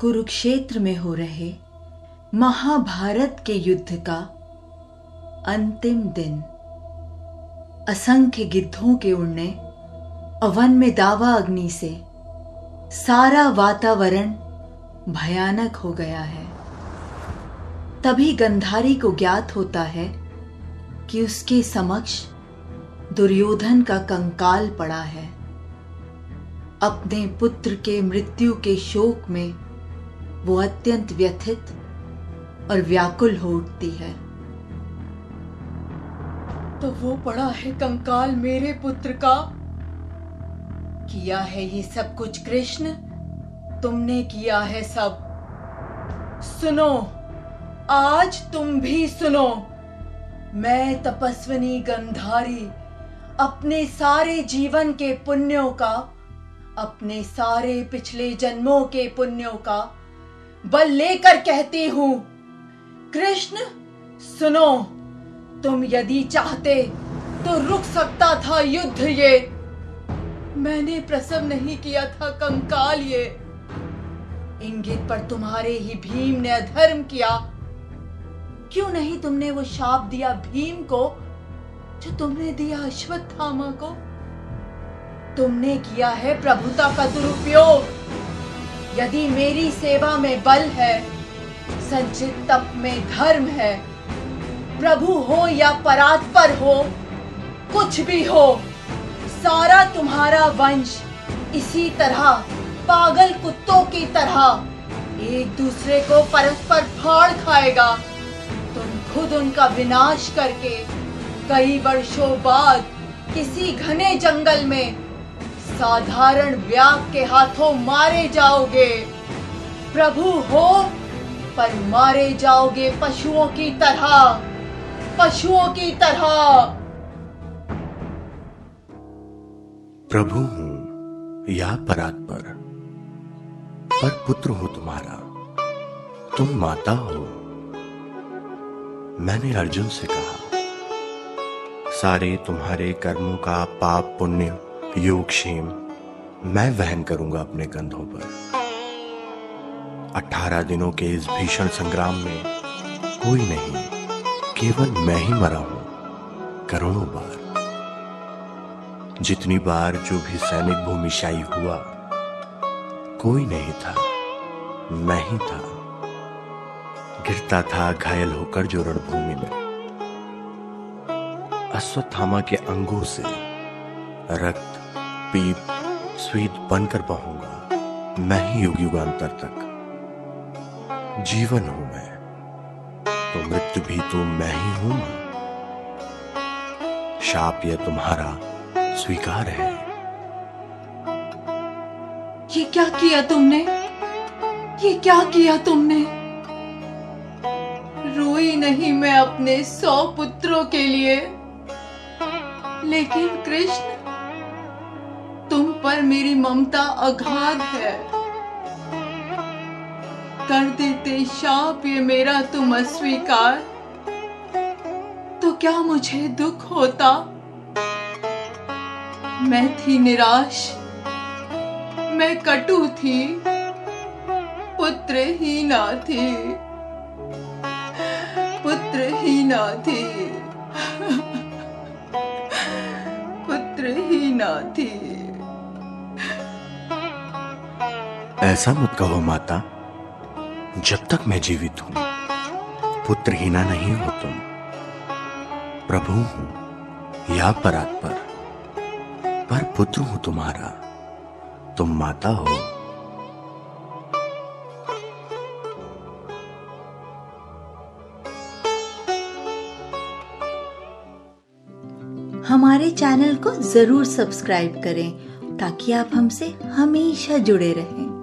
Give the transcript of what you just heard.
कुरुक्षेत्र में हो रहे महाभारत के युद्ध का अंतिम दिन। असंख्य गिद्धों के उड़ने, अवन में दावा अग्नि से सारा वातावरण भयानक हो गया है। तभी गंधारी को ज्ञात होता है कि उसके समक्ष दुर्योधन का कंकाल पड़ा है। अपने पुत्र के मृत्यु के शोक में वो अत्यंत व्यथित और व्याकुल हो उठती है। तो वो पड़ा है कंकाल मेरे पुत्र का। किया है ये सब कुछ कृष्ण? तुमने किया है सब। सुनो, आज तुम भी सुनो। मैं तपस्विनी गंधारी, अपने सारे जीवन के पुण्यों का, अपने सारे पिछले जन्मों के पुण्यों का बल लेकर कहती हूँ, कृष्ण, सुनो, तुम यदि चाहते तो रुक सकता था युद्ध ये। मैंने प्रसव नहीं किया था कंकाल ये। इंगित पर तुम्हारे ही भीम ने अधर्म किया। क्यों नहीं तुमने वो शाप दिया भीम को, जो तुमने दिया अश्वत्थामा को? तुमने किया है प्रभुता का दुरुपयोग। यदि मेरी सेवा में बल है, संचित तप में धर्म है, प्रभु हो या परात्पर हो, कुछ भी हो, सारा तुम्हारा वंश इसी तरह, पागल कुत्तों की तरह, एक दूसरे को परस्पर फाड़ खाएगा। तुम खुद उनका विनाश करके, कई वर्षों बाद किसी घने जंगल में साधारण व्याग के हाथों मारे जाओगे। प्रभु हो, पर मारे जाओगे पशुओं की तरह। पशुओं की तरह। प्रभु हूँ या परात्पर पर पुत्र हो तुम्हारा। तुम माता हो, मैंने अर्जुन से कहा। सारे तुम्हारे कर्मों का पाप पुण्य योग क्षेम मैं वहन करूँगा अपने कंधों पर। अठारह दिनों के इस भीषण संग्राम में कोई नहीं, केवल मैं ही मरा हूँ, करोड़ों बार। जितनी बार जो भी सैनिक भूमिशाई हुआ, कोई नहीं था, मैं ही था। गिरता था, घायल होकर जो रणभूमि में। अश्वत्थामा के अंगों से रक्त पीप स्वीत बनकर बहूँगा। मैं ही युग युगांतर तक। जीवन हूँ मैं। तो मृत्यु भी तो मैं ही हूँ शाप यह तुम्हारा स्वीकार है। ये क्या किया तुमने? ये क्या किया तुमने? रोई नहीं मैं अपने सौ पुत्रों के लिए। लेकिन कृष्ण पर मेरी ममता अगाध है। कर देते शाप, ये मेरा तुम अस्वीकार। तो क्या मुझे दुख होता? मैं थी निराश, मैं कटु थी, पुत्र ही ना थी, पुत्र ही ना थी, पुत्र ही ना थी। ऐसा मत कहो माता, जब तक मैं जीवित हूँ पुत्रहीना नहीं हो तुम। प्रभु हूँ, या परात्पर पर पुत्र हूँ तुम्हारा। तुम माता हो। हमारे चैनल को ज़रूर सब्सक्राइब करें, ताकि आप हमसे हमेशा जुड़े रहें।